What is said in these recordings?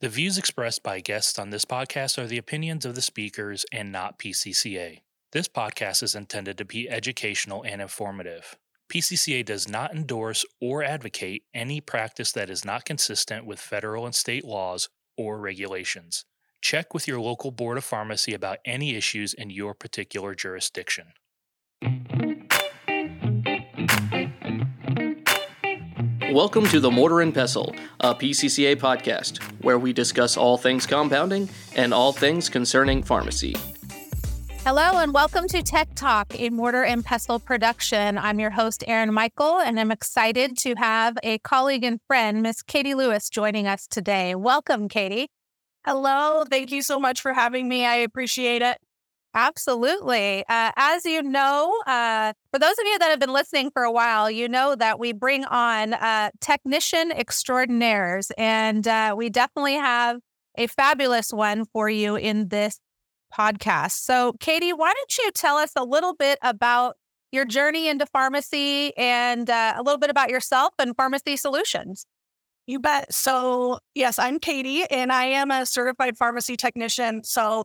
The views expressed by guests on this podcast are the opinions of the speakers and not PCCA. This podcast is intended to be educational and informative. PCCA does not endorse or advocate any practice that is not consistent with federal and state laws or regulations. Check with your local board of pharmacy about any issues in your particular jurisdiction. Welcome to the Mortar and Pestle, a PCCA podcast, where we discuss all things compounding and all things concerning pharmacy. Hello, and welcome to Tech Talk, a Mortar and Pestle production. I'm your host, Erin Michael, and I'm excited to have a colleague and friend, Miss Katie Lewis, joining us today. Welcome, Katie. Hello. Thank you so much for having me. I appreciate it. Absolutely. Uh, as you know, uh, for those of you that have been listening for a while, you know that we bring on uh, technician extraordinaires, and uh, we definitely have a fabulous one for you in this podcast. So, Katie, why don't you tell us a little bit about your journey into pharmacy and uh, a little bit about yourself and pharmacy solutions? You bet. So, yes, I'm Katie, and I am a certified pharmacy technician. So,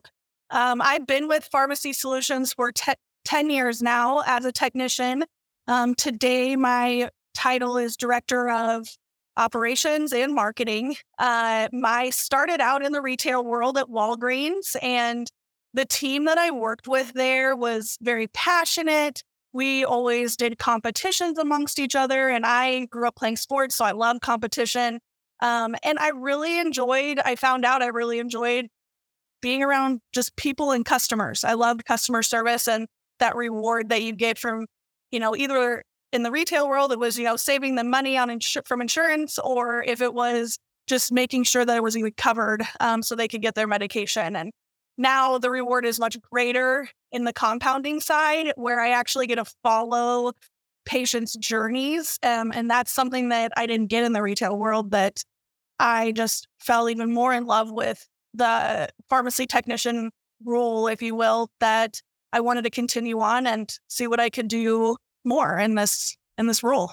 um, I've been with Pharmacy Solutions for te- 10 years now as a technician. Um, today, my title is Director of Operations and Marketing. Uh, I started out in the retail world at Walgreens, and the team that I worked with there was very passionate. We always did competitions amongst each other, and I grew up playing sports, so I love competition. Um, and I really enjoyed, I found out I really enjoyed being around just people and customers. I loved customer service and that reward that you get from, you know, either in the retail world, it was, you know, saving them money on from insurance, or if it was just making sure that it was covered um, so they could get their medication. And now the reward is much greater in the compounding side, where I actually get to follow patients' journeys. Um, and that's something that I didn't get in the retail world that I just fell even more in love with the pharmacy technician role, if you will, that I wanted to continue on and see what I could do more in this in this role.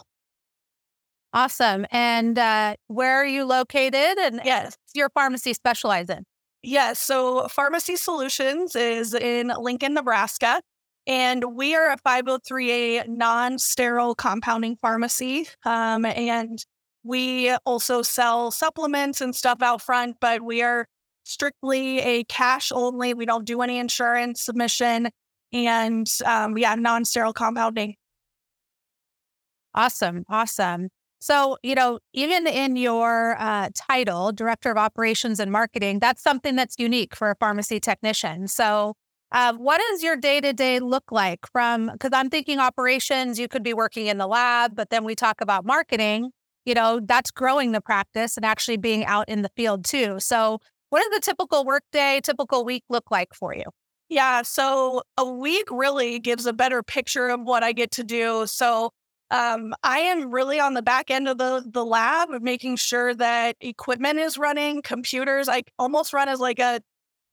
Awesome. And uh, where are you located? And yes, your pharmacy specialize in? Yes. So Pharmacy Solutions is in Lincoln, Nebraska. And we are a 503A non sterile compounding pharmacy. Um, and we also sell supplements and stuff out front, but we are strictly a cash only. We don't do any insurance submission and um, yeah, non sterile compounding. Awesome. Awesome. So, you know, even in your uh, title, Director of Operations and Marketing, that's something that's unique for a pharmacy technician. So, uh, what does your day to day look like from, because I'm thinking operations, you could be working in the lab, but then we talk about marketing, you know, that's growing the practice and actually being out in the field too. So, what does the typical workday, typical week look like for you? Yeah, so a week really gives a better picture of what I get to do. So um, I am really on the back end of the the lab making sure that equipment is running, computers. I almost run as like a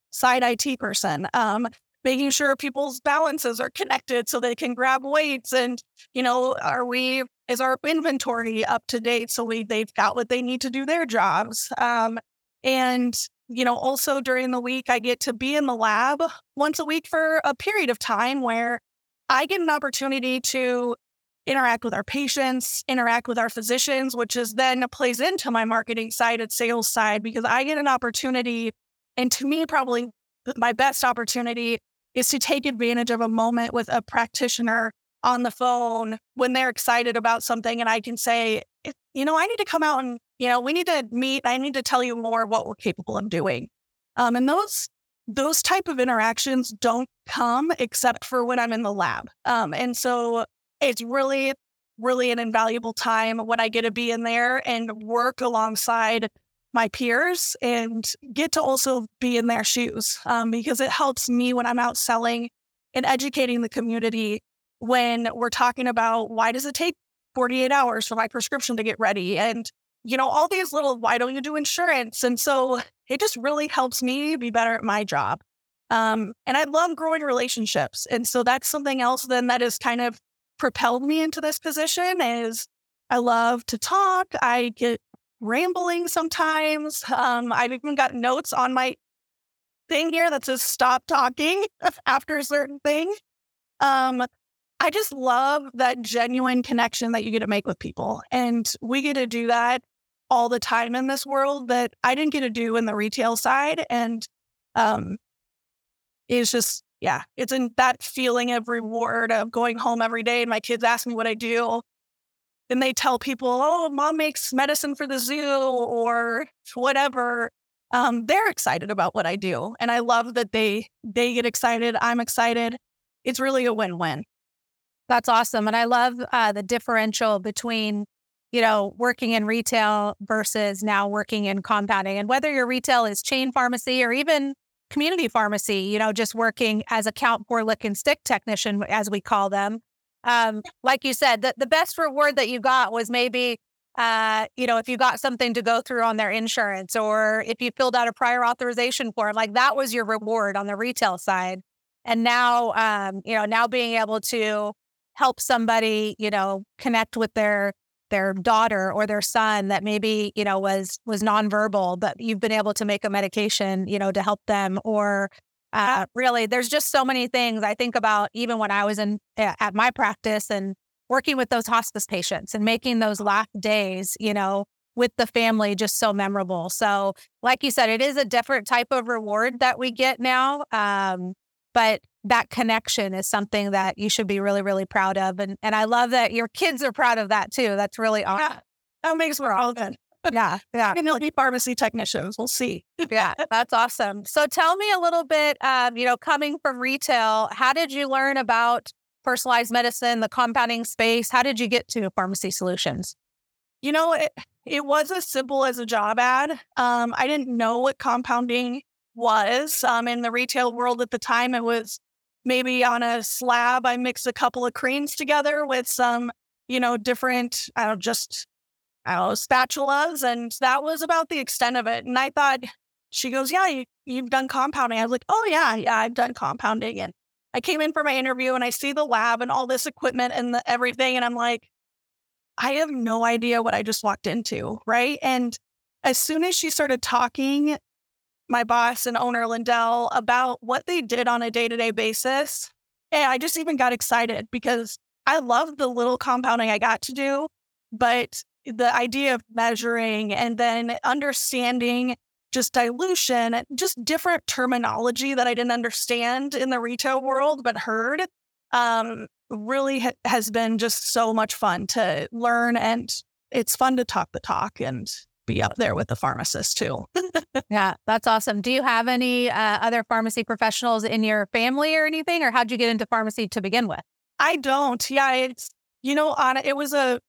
side IT person, um, making sure people's balances are connected so they can grab weights. And you know, are we is our inventory up to date so we they've got what they need to do their jobs? Um, and you know, also during the week, I get to be in the lab once a week for a period of time where I get an opportunity to interact with our patients, interact with our physicians, which is then plays into my marketing side and sales side because I get an opportunity. And to me, probably my best opportunity is to take advantage of a moment with a practitioner on the phone when they're excited about something. And I can say, you know, I need to come out and you know, we need to meet. I need to tell you more what we're capable of doing. Um, and those those type of interactions don't come except for when I'm in the lab. Um, and so it's really, really an invaluable time when I get to be in there and work alongside my peers and get to also be in their shoes um, because it helps me when I'm out selling and educating the community when we're talking about why does it take 48 hours for my prescription to get ready and you know, all these little, why don't you do insurance? And so it just really helps me be better at my job. Um, and I love growing relationships. And so that's something else then that has kind of propelled me into this position is I love to talk. I get rambling sometimes. Um, I've even got notes on my thing here that says stop talking after a certain thing. Um, I just love that genuine connection that you get to make with people. And we get to do that all the time in this world that I didn't get to do in the retail side. And um, it's just, yeah, it's in that feeling of reward of going home every day and my kids ask me what I do. And they tell people, oh, mom makes medicine for the zoo or whatever. Um, they're excited about what I do. And I love that they they get excited. I'm excited. It's really a win-win. That's awesome. And I love uh, the differential between you know, working in retail versus now working in compounding. And whether your retail is chain pharmacy or even community pharmacy, you know, just working as a count for lick and stick technician, as we call them. Um, like you said, the, the best reward that you got was maybe, uh, you know, if you got something to go through on their insurance or if you filled out a prior authorization form, like that was your reward on the retail side. And now, um, you know, now being able to help somebody, you know, connect with their their daughter or their son that maybe you know was was nonverbal but you've been able to make a medication you know to help them or uh, really there's just so many things i think about even when i was in at my practice and working with those hospice patients and making those last days you know with the family just so memorable. So like you said it is a different type of reward that we get now um, but that connection is something that you should be really, really proud of. And and I love that your kids are proud of that too. That's really awesome. Yeah, that makes me all good. Yeah, yeah. And they'll be pharmacy technicians. We'll see. yeah, that's awesome. So tell me a little bit. Um, you know, coming from retail, how did you learn about personalized medicine, the compounding space? How did you get to pharmacy solutions? You know, it, it was as simple as a job ad. Um, I didn't know what compounding was um, in the retail world at the time. It was maybe on a slab, I mix a couple of creams together with some, you know, different, I don't just, I don't spatulas. And that was about the extent of it. And I thought, she goes, Yeah, you, you've done compounding. I was like, Oh, yeah, yeah, I've done compounding. And I came in for my interview and I see the lab and all this equipment and the, everything. And I'm like, I have no idea what I just walked into. Right. And as soon as she started talking my boss and owner Lindell about what they did on a day to day basis. And I just even got excited because I love the little compounding I got to do, but the idea of measuring and then understanding just dilution, just different terminology that I didn't understand in the retail world, but heard, um, really ha- has been just so much fun to learn. And it's fun to talk the talk and be up there with the pharmacist too. yeah, that's awesome. Do you have any uh, other pharmacy professionals in your family or anything, or how'd you get into pharmacy to begin with? I don't. Yeah, it's you know, on it was a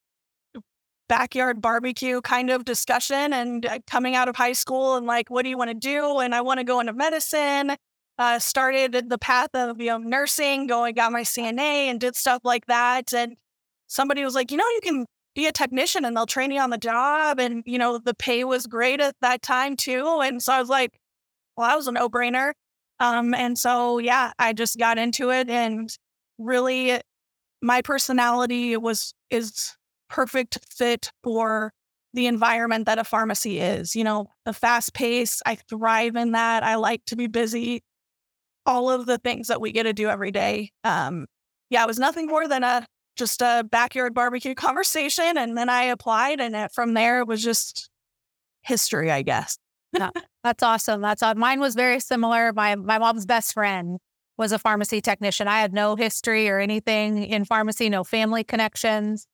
backyard barbecue kind of discussion, and uh, coming out of high school and like, what do you want to do? And I want to go into medicine. Uh, started the path of you know nursing, going got my CNA and did stuff like that. And somebody was like, you know, you can be a technician and they'll train you on the job. And, you know, the pay was great at that time too. And so I was like, well, that was a no brainer. Um, and so, yeah, I just got into it and really my personality was, is perfect fit for the environment that a pharmacy is. You know, the fast pace, I thrive in that. I like to be busy. All of the things that we get to do every day. Um, yeah, it was nothing more than a just a backyard barbecue conversation. And then I applied, and it, from there, it was just history, I guess. yeah, that's awesome. That's mine was very similar. My my mom's best friend was a pharmacy technician. I had no history or anything in pharmacy, no family connections,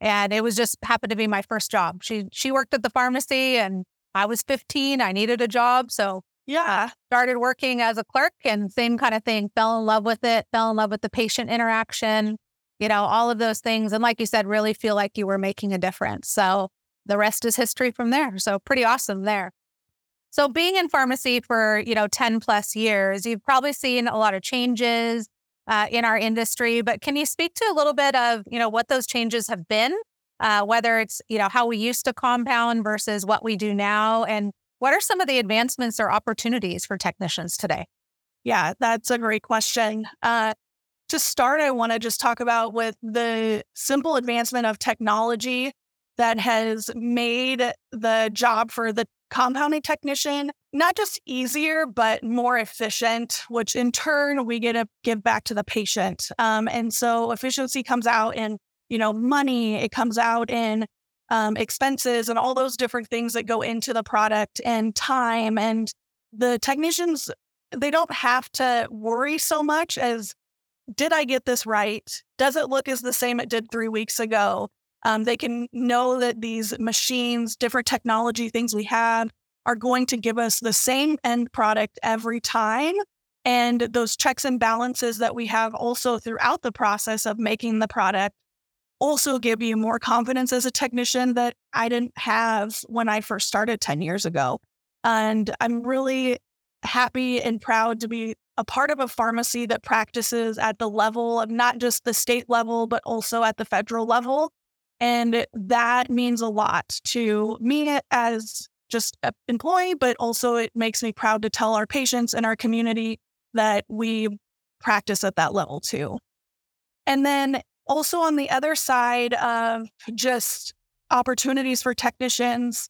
and it was just happened to be my first job. She she worked at the pharmacy, and I was 15. I needed a job, so yeah, started working as a clerk, and same kind of thing. Fell in love with it. Fell in love with the patient interaction you know, all of those things. And like you said, really feel like you were making a difference. So the rest is history from there. So pretty awesome there. So being in pharmacy for, you know, 10 plus years, you've probably seen a lot of changes uh, in our industry, but can you speak to a little bit of, you know, what those changes have been, uh, whether it's, you know, how we used to compound versus what we do now? And what are some of the advancements or opportunities for technicians today? Yeah, that's a great question. Uh, to start, I want to just talk about with the simple advancement of technology. that has made the job for the compounding technician not just easier, but more efficient, which in turn we get to give back to the patient. Um, and so efficiency comes out in, you know, money, it comes out in um, expenses and all those different things that go into the product and time. And the technicians, they don't have to worry so much as did I get this right? Does it look as the same it did three weeks ago? Um, they can know that these machines, different technology things we have, are going to give us the same end product every time. And those checks and balances that we have also throughout the process of making the product also give you more confidence as a technician that I didn't have when I first started 10 years ago. And I'm really happy and proud to be a part of a pharmacy that practices at the level of not just the state level, but also at the federal level. And that means a lot to me as just an employee, but also it makes me proud to tell our patients and our community that we practice at that level too. And then also on the other side of just opportunities for technicians,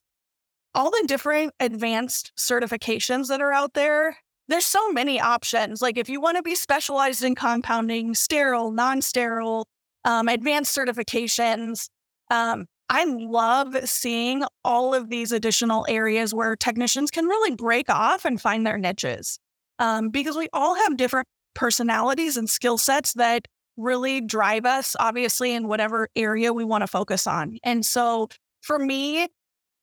all the different advanced certifications that are out there, there's so many options. Like if you want to be specialized in compounding, sterile, non sterile, um, advanced certifications, um, I love seeing all of these additional areas where technicians can really break off and find their niches um, because we all have different personalities and skill sets that really drive us, obviously, in whatever area we want to focus on. And so for me,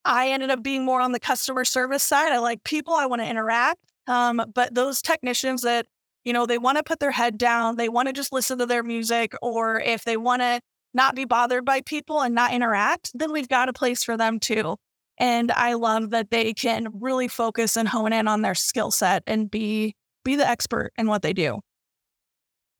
I ended up being more on the customer service side. I like people, I want to interact. Um, but those technicians that, you know, they want to put their head down, they want to just listen to their music, or if they want to not be bothered by people and not interact, then we've got a place for them too. And I love that they can really focus and hone in on their skill set and be be the expert in what they do.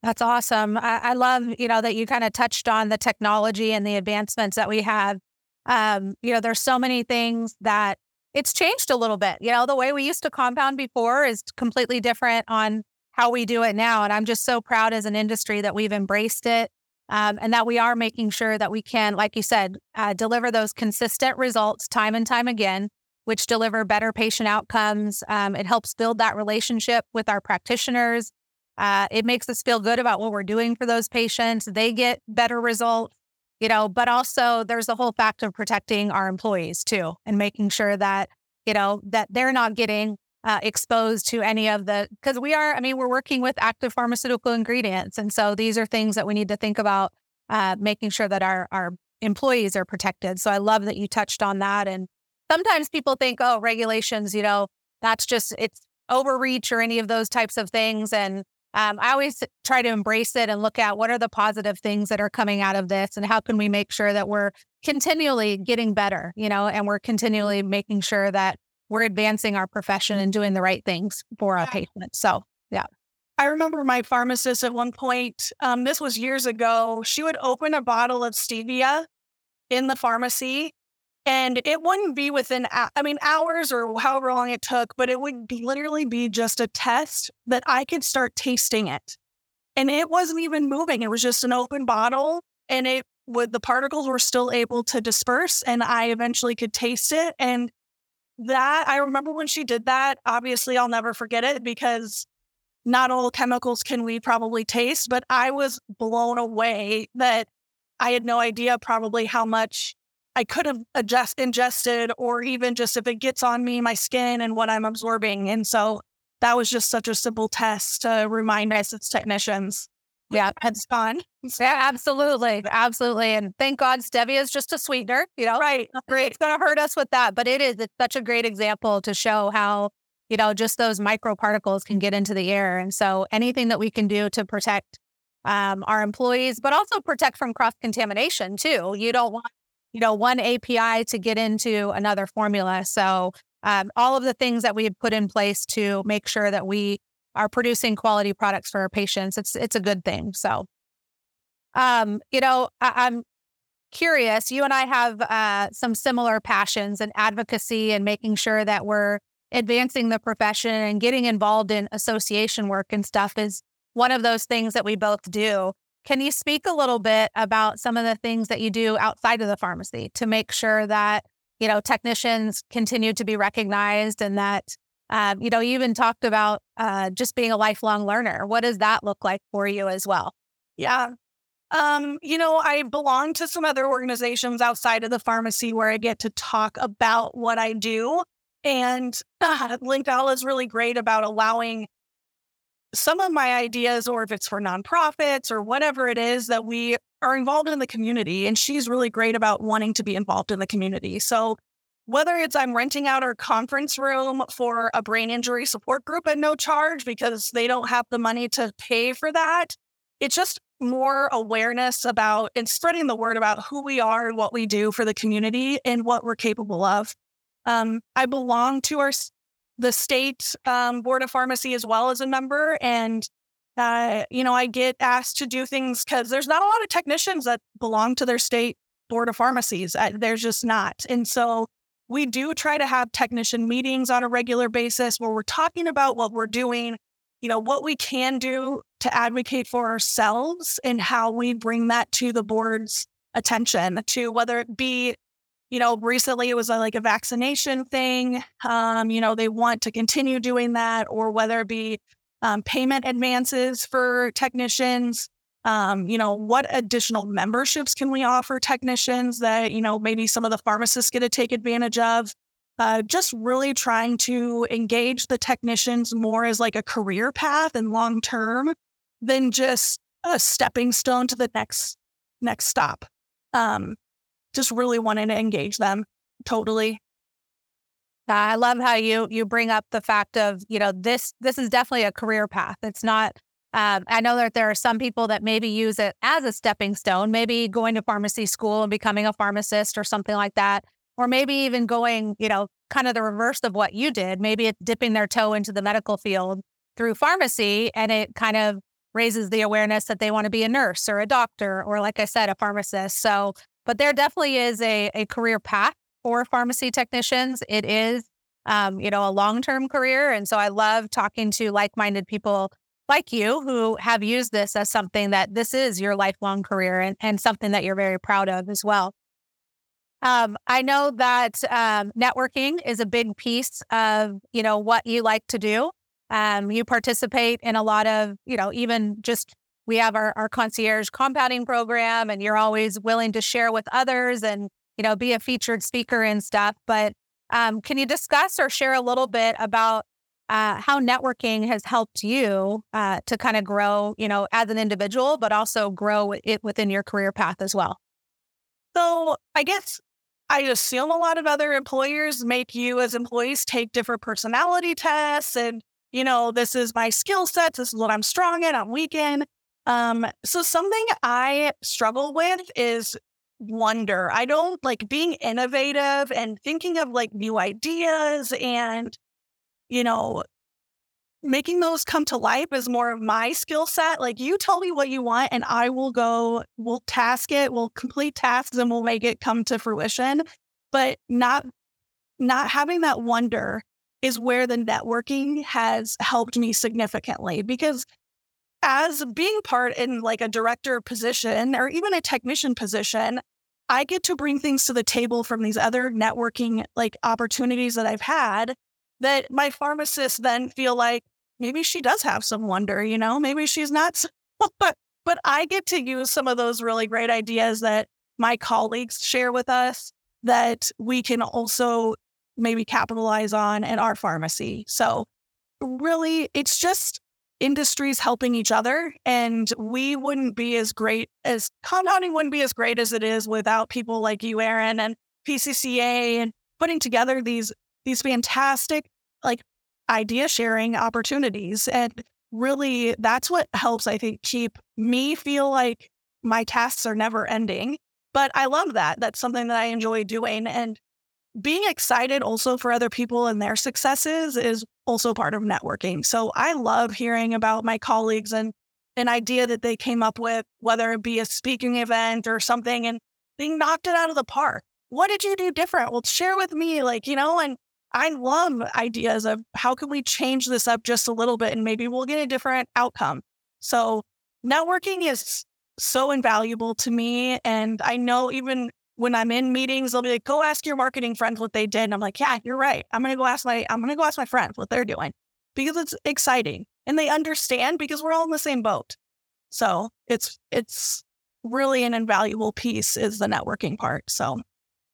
That's awesome. I, I love, you know, that you kind of touched on the technology and the advancements that we have. Um, you know, there's so many things that it's changed a little bit. You know, the way we used to compound before is completely different on how we do it now. And I'm just so proud as an industry that we've embraced it um, and that we are making sure that we can, like you said, uh, deliver those consistent results time and time again, which deliver better patient outcomes. Um, it helps build that relationship with our practitioners uh, it makes us feel good about what we're doing for those patients. They get better results, you know, but also there's the whole fact of protecting our employees too and making sure that, you know, that they're not getting uh, exposed to any of the, because we are, I mean, we're working with active pharmaceutical ingredients. And so these are things that we need to think about uh, making sure that our, our employees are protected. So I love that you touched on that. And sometimes people think, oh, regulations, you know, that's just, it's overreach or any of those types of things. And um, I always try to embrace it and look at what are the positive things that are coming out of this and how can we make sure that we're continually getting better, you know, and we're continually making sure that we're advancing our profession and doing the right things for our patients. So, yeah. I remember my pharmacist at one point, um, this was years ago, she would open a bottle of stevia in the pharmacy and it wouldn't be within, I mean, hours or however long it took, but it would literally be just a test that I could start tasting it. And it wasn't even moving. It was just an open bottle and it would, the particles were still able to disperse and I eventually could taste it. And that, I remember when she did that, obviously I'll never forget it because not all chemicals can we probably taste, but I was blown away that I had no idea probably how much I could have adjust ingested or even just if it gets on me, my skin and what I'm absorbing. And so that was just such a simple test to remind us as technicians. Yeah, it's fun. Yeah, absolutely. Absolutely. And thank God stevia is just a sweetener, you know? Right. Great. It's going to hurt us with that, but it is. It's such a great example to show how, you know, just those microparticles can get into the air. And so anything that we can do to protect um, our employees, but also protect from cross contamination too. You don't want you know, one API to get into another formula. So um, all of the things that we have put in place to make sure that we are producing quality products for our patients, it's it's a good thing. So, um, you know, I, am curious. You and I have uh, some similar passions and advocacy and making sure that we're advancing the profession and getting involved in association work and stuff is one of those things that we both do. Can you speak a little bit about some of the things that you do outside of the pharmacy to make sure that you know technicians continue to be recognized and that um, you know you even talked about uh, just being a lifelong learner what does that look like for you as well yeah um, you know, I belong to some other organizations outside of the pharmacy where I get to talk about what I do. And uh, LinkAll is really great about allowing some of my ideas, or if it's for nonprofits or whatever it is, that we are involved in the community. And she's really great about wanting to be involved in the community. So whether it's I'm renting out our conference room for a brain injury support group at no charge because they don't have the money to pay for that, it's just more awareness about and spreading the word about who we are and what we do for the community and what we're capable of. Um, I belong to our the state um, board of pharmacy as well as a member, and uh, you know I get asked to do things because there's not a lot of technicians that belong to their state board of pharmacies. Uh, there's just not, and so we do try to have technician meetings on a regular basis where we're talking about what we're doing you know, what we can do to advocate for ourselves and how we bring that to the board's attention to whether it be, you know, recently it was a, like a vaccination thing. Um, you know, they want to continue doing that, or whether it be um, payment advances for technicians. Um, you know, what additional memberships can we offer technicians that, you know, maybe some of the pharmacists get to take advantage of? uh, just really trying to engage the technicians more as like a career path and long term than just a stepping stone to the next next stop. Um, just really wanting to engage them totally. I love how you you bring up the fact of you know this this is definitely a career path. It's not. Um, I know that there are some people that maybe use it as a stepping stone, maybe going to pharmacy school and becoming a pharmacist or something like that or maybe even going, you know, kind of the reverse of what you did. Maybe it's dipping their toe into the medical field through pharmacy and it kind of raises the awareness that they want to be a nurse or a doctor or, like I said, a pharmacist. So, but there definitely is a, a career path for pharmacy technicians. It is, um, you know, a long term career. And so I love talking to like minded people like you who have used this as something that this is your lifelong career and, and something that you're very proud of as well. Um, I know that um, networking is a big piece of you know what you like to do. Um, you participate in a lot of you know even just we have our, our concierge compounding program, and you're always willing to share with others and you know be a featured speaker and stuff. But um, can you discuss or share a little bit about uh, how networking has helped you uh, to kind of grow, you know, as an individual, but also grow it within your career path as well? So I guess I assume a lot of other employers make you as employees take different personality tests and, you know, this is my skill set. This is what I'm strong in, I'm weak in. Um, so something I struggle with is wonder. I don't like being innovative and thinking of like new ideas and, you know, making those come to life is more of my skill set. Like you tell me what you want and I will go, we'll task it, we'll complete tasks and we'll make it come to fruition. But not not having that wonder is where the networking has helped me significantly because as being part in like a director position or even a technician position, I get to bring things to the table from these other networking like opportunities that I've had that my pharmacists then feel like maybe she does have some wonder, you know, maybe she's not. but, but I get to use some of those really great ideas that my colleagues share with us that we can also maybe capitalize on in our pharmacy. So, really, it's just industries helping each other. And we wouldn't be as great as compounding wouldn't be as great as it is without people like you, Erin, and PCCA and putting together these these fantastic like idea sharing opportunities. And really, that's what helps, I think, keep me feel like my tasks are never ending. But I love that. That's something that I enjoy doing. And being excited also for other people and their successes is also part of networking. So I love hearing about my colleagues and an idea that they came up with, whether it be a speaking event or something, and they knocked it out of the park. What did you do different? Well, share with me, like, you know, and I love ideas of how can we change this up just a little bit and maybe we'll get a different outcome. So networking is so invaluable to me. And I know even when I'm in meetings, they'll be like, go ask your marketing friends what they did. And I'm like, yeah, you're right. I'm gonna go ask my I'm gonna go ask my friends what they're doing because it's exciting and they understand because we're all in the same boat. So it's it's really an invaluable piece is the networking part. So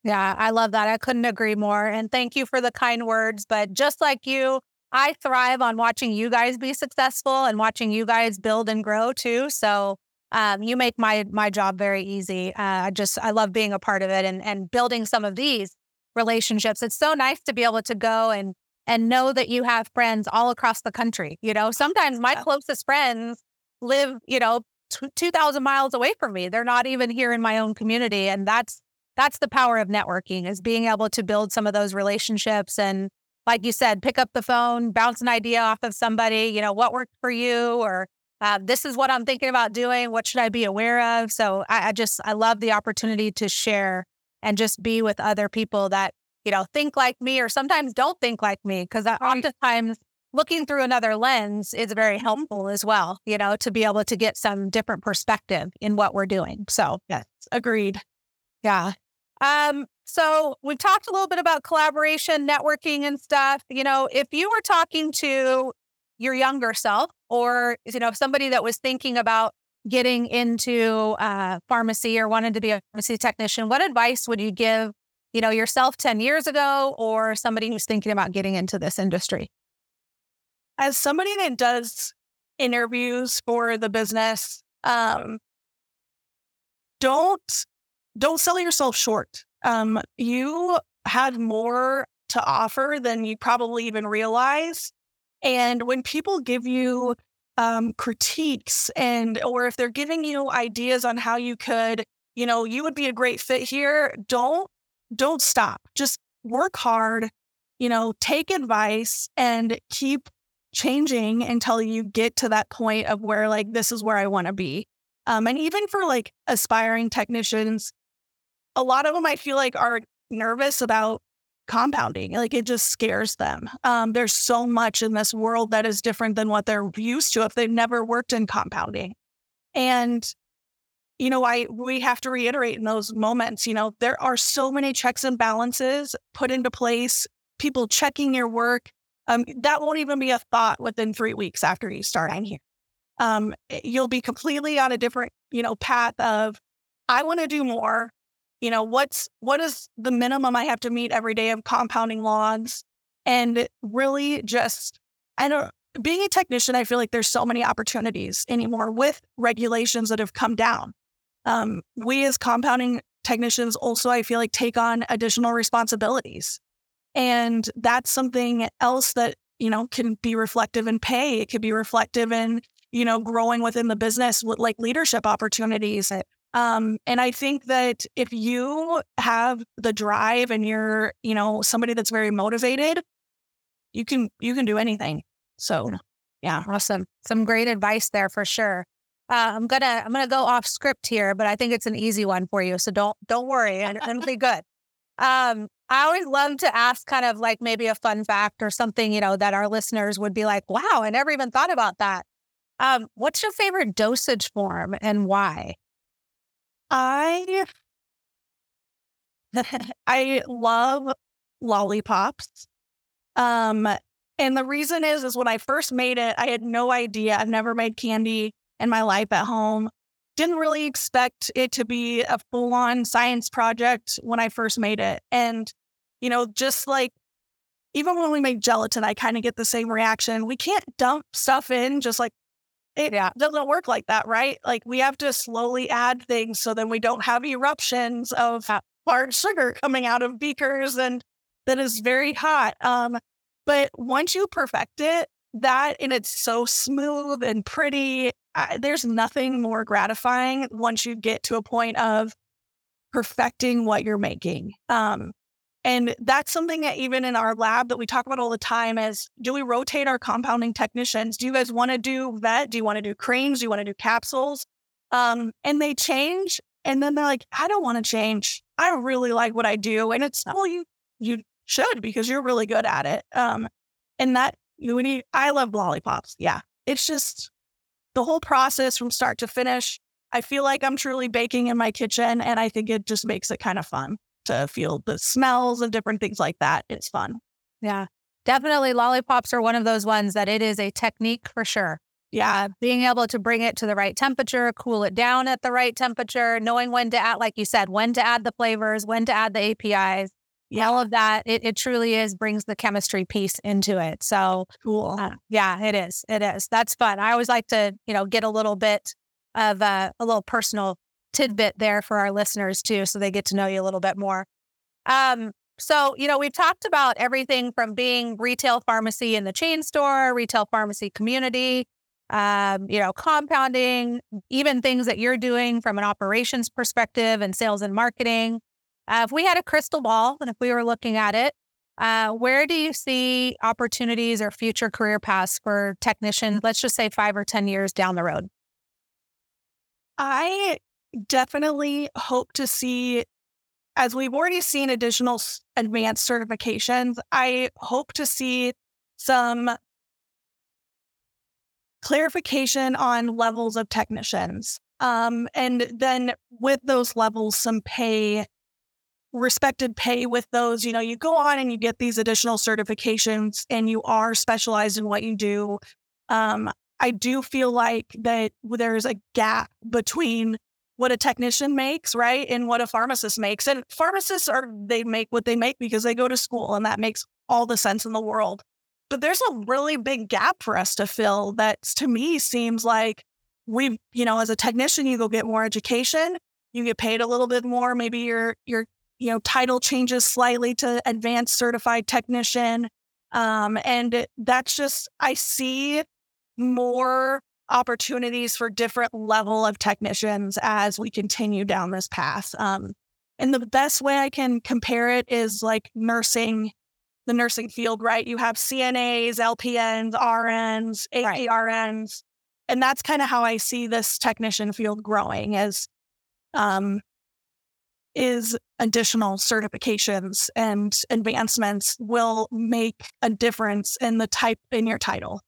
yeah, I love that. I couldn't agree more. And thank you for the kind words. But just like you, I thrive on watching you guys be successful and watching you guys build and grow too. So um, you make my my job very easy. Uh, I just I love being a part of it and and building some of these relationships. It's so nice to be able to go and and know that you have friends all across the country. You know, sometimes my closest friends live, you know, t- 2000 miles away from me. They're not even here in my own community and that's that's the power of networking is being able to build some of those relationships and like you said, pick up the phone, bounce an idea off of somebody, you know, what worked for you or uh, this is what I'm thinking about doing. What should I be aware of? So I, I just, I love the opportunity to share and just be with other people that, you know, think like me or sometimes don't think like me. Cause oftentimes looking through another lens is very mm-hmm. helpful as well, you know, to be able to get some different perspective in what we're doing. So, yes, agreed. Yeah. Um, so we've talked a little bit about collaboration, networking and stuff. You know, if you were talking to your younger self or, you know, somebody that was thinking about getting into uh, pharmacy or wanted to be a pharmacy technician, what advice would you give, you know, yourself 10 years ago or somebody who's thinking about getting into this industry? As somebody that does interviews for the business, um, don't don't sell yourself short. Um, you had more to offer than you probably even realize. And when people give you um, critiques and or if they're giving you ideas on how you could, you know, you would be a great fit here, don't don't stop. Just work hard, you know, take advice and keep changing until you get to that point of where like this is where I want to be. Um, and even for like aspiring technicians, a lot of them I feel like are nervous about compounding. Like it just scares them. Um, there's so much in this world that is different than what they're used to if they've never worked in compounding. And you know, I we have to reiterate in those moments, you know, there are so many checks and balances put into place, people checking your work. Um, that won't even be a thought within three weeks after you start on here. Um, eh, you'll be completely on a different, you know, path of I want to do more you know what's what is the minimum i have to meet every day of compounding logs? And really just i don't being a technician i feel like there's so many opportunities anymore with regulations that have come down. Um, we as compounding technicians also i feel like take on additional responsibilities. And that's something else that you know can be reflective in pay. It could be reflective in you know growing within the business with like leadership opportunities um, and I think that if you have the drive and you're, you know, somebody that's very motivated, you can you can do anything. So yeah. Awesome. Some great advice there for sure. Uh, I'm gonna I'm gonna go off script here, but I think it's an easy one for you. So don't don't worry, and it'll be good. Um, I always love to ask kind of like maybe a fun fact or something, you know, that our listeners would be like, wow, I never even thought about that. Um, what's your favorite dosage form and why? I I love lollipops. Um, and the reason is, is when I first made it, I had no idea. I've never made candy in my life at home. Didn't really expect it to be a full on science project when I first made it. And, you know, just like even when we make gelatin, I kind of get the same reaction. We can't dump stuff in just like it yeah. doesn't work like that, right? Like we have to slowly add things so then we don't have eruptions of hard sugar coming out of beakers and that is very hot. Um, but once you perfect it, that and it's so smooth and pretty, I, there's nothing more gratifying once you get to a point of perfecting what you're making. Um, and that's something that even in our lab that we talk about all the time is do we rotate our compounding technicians? Do you guys want to do vet? Do you want to do creams? Do you want to do capsules? Um, and they change. And then they're like, I don't want to change. I really like what I do. And it's well, you you should because you're really good at it. Um, and that you need I love lollipops. Yeah. It's just the whole process from start to finish. I feel like I'm truly baking in my kitchen. And I think it just makes it kind of fun to feel the smells and different things like that. It's fun. Yeah. Definitely lollipops are one of those ones that it is a technique for sure. Yeah. Being able to bring it to the right temperature, cool it down at the right temperature, knowing when to add, like you said, when to add the flavors, when to add the APIs. Yeah. All of that, it, it truly is brings the chemistry piece into it. So cool. Uh, yeah, it is. It is. That's fun. I always like to, you know, get a little bit of uh, a little personal tidbit there for our listeners too, so they get to know you a little bit more. Um, so, you know, we've talked about everything from being retail pharmacy in the chain store, retail pharmacy community, um, you know, compounding, even things that you're doing from an operations perspective and sales and marketing. Uh, if we had a crystal ball and if we were looking at it, uh, where do you see opportunities or future career paths for technicians, let's just say five or 10 years down the road? I definitely hope to see, as we've already seen additional advanced certifications, I hope to see some clarification on levels of technicians. Um, and then with those levels, some pay, respected pay with those. You know, you go on and you get these additional certifications and you are specialized in what you do. Um, I do feel like that there's a gap between what a technician makes, right, and what a pharmacist makes. And pharmacists are, they make what they make because they go to school, and that makes all the sense in the world. But there's a really big gap for us to fill that to me seems like we, you know, as a technician, you go get more education, you get paid a little bit more. Maybe your your you know title changes slightly to advanced certified technician. Um, and that's just I see more opportunities for different level of technicians as we continue down this path. Um, and the best way I can compare it is like nursing the nursing field, right? You have CNAs, LPNs, RNs, APRNs. Right. And that's kind of how I see this technician field growing as um, is additional certifications and advancements will make a difference in the type in your title.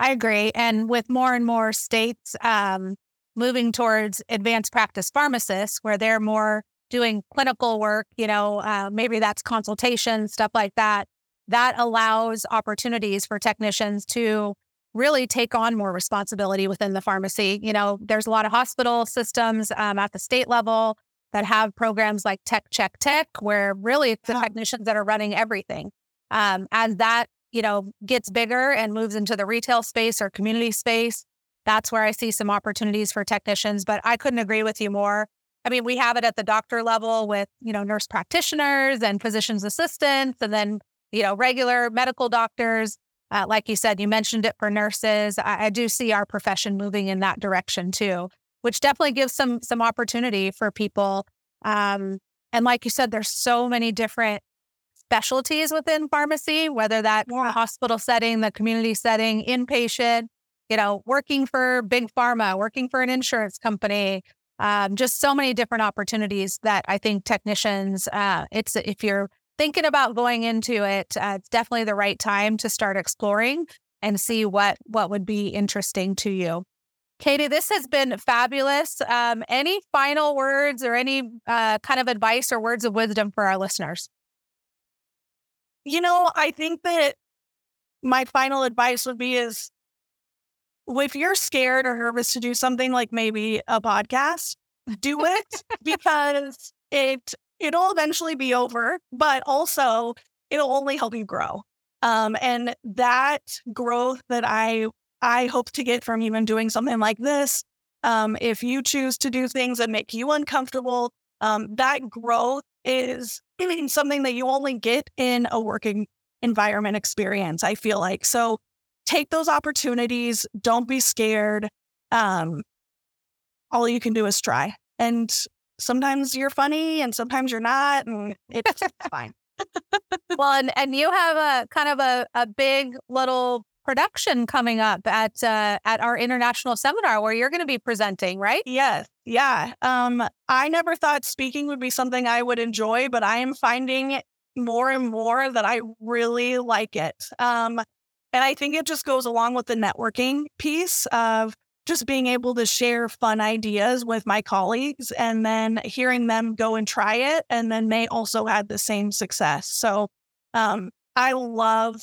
I agree. And with more and more states um, moving towards advanced practice pharmacists, where they're more doing clinical work, you know, uh, maybe that's consultation, stuff like that. That allows opportunities for technicians to really take on more responsibility within the pharmacy. You know, there's a lot of hospital systems um, at the state level that have programs like Tech Check Tech, where really it's the technicians that are running everything. Um, as that, you know, gets bigger and moves into the retail space or community space, that's where I see some opportunities for technicians. But I couldn't agree with you more. I mean, we have it at the doctor level with, you know, nurse practitioners and physician's assistants, and then, you know, regular medical doctors. Uh, like you said, you mentioned it for nurses. I, I do see our profession moving in that direction too, which definitely gives some some opportunity for people. Um, and like you said, there's so many different specialties within pharmacy, whether that yeah. hospital setting, the community setting, inpatient, you know, working for big pharma, working for an insurance company, um, just so many different opportunities that I think technicians, uh, it's if you're thinking about going into it, uh, it's definitely the right time to start exploring and see what what would be interesting to you. Katie, this has been fabulous. Um, any final words or any uh, kind of advice or words of wisdom for our listeners? You know, I think that my final advice would be is if you're scared or nervous to do something like maybe a podcast, do it because it it'll eventually be over, but also it'll only help you grow. Um, and that growth that I I hope to get from even doing something like this, um, if you choose to do things that make you uncomfortable, um, that growth is something that you only get in a working environment experience. I feel like so take those opportunities. Don't be scared. Um, all you can do is try. And sometimes you're funny and sometimes you're not, and it's fine. well, and, and you have a kind of a, a big little production coming up at uh, at our international seminar where you're going to be presenting, right? Yes. Yeah. Um, I never thought speaking would be something I would enjoy, but I am finding more and more that I really like it. Um, and I think it just goes along with the networking piece of just being able to share fun ideas with my colleagues and then hearing them go and try it. And then they also had the same success. So um, I love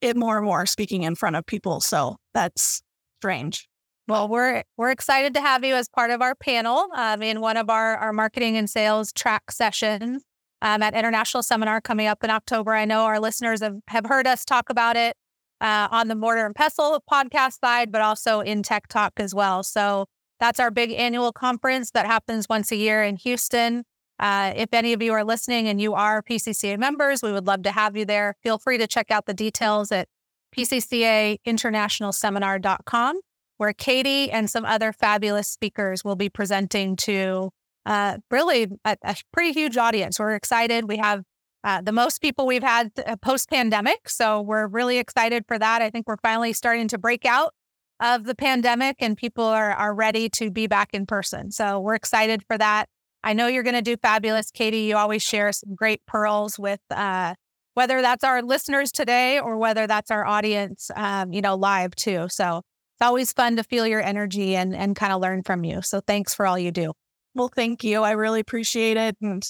it more and more speaking in front of people. So that's strange. Well, we're we're excited to have you as part of our panel um, in one of our our marketing and sales track sessions um, at International Seminar coming up in October. I know our listeners have, have heard us talk about it uh, on the Mortar and Pestle podcast side, but also in Tech Talk as well. So that's our big annual conference that happens once a year in Houston. Uh, if any of you are listening and you are PCCA members, we would love to have you there. Feel free to check out the details at pccainternationalseminar.com, where Katie and some other fabulous speakers will be presenting to uh, really a, a, pretty huge audience. We're excited. We have uh, the most people we've had uh, post pandemic. So we're really excited for that. I think we're finally starting to break out of the pandemic and people are, are ready to be back in person. So we're excited for that. I know you're going to do fabulous, Katie. You always share some great pearls with uh, whether that's our listeners today or whether that's our audience, um, you know, live too. So it's always fun to feel your energy and and kind of learn from you. So thanks for all you do. Well, thank you. I really appreciate it. And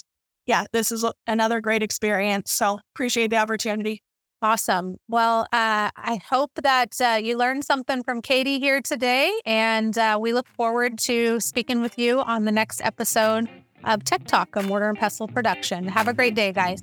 yeah, this is another great experience. So appreciate the opportunity. Awesome. Well, uh, I hope that uh, you learned something from Katie here today, and uh, we look forward to speaking with you on the next episode of Tech Talk, a Mortar and Pestle production. Have a great day, guys.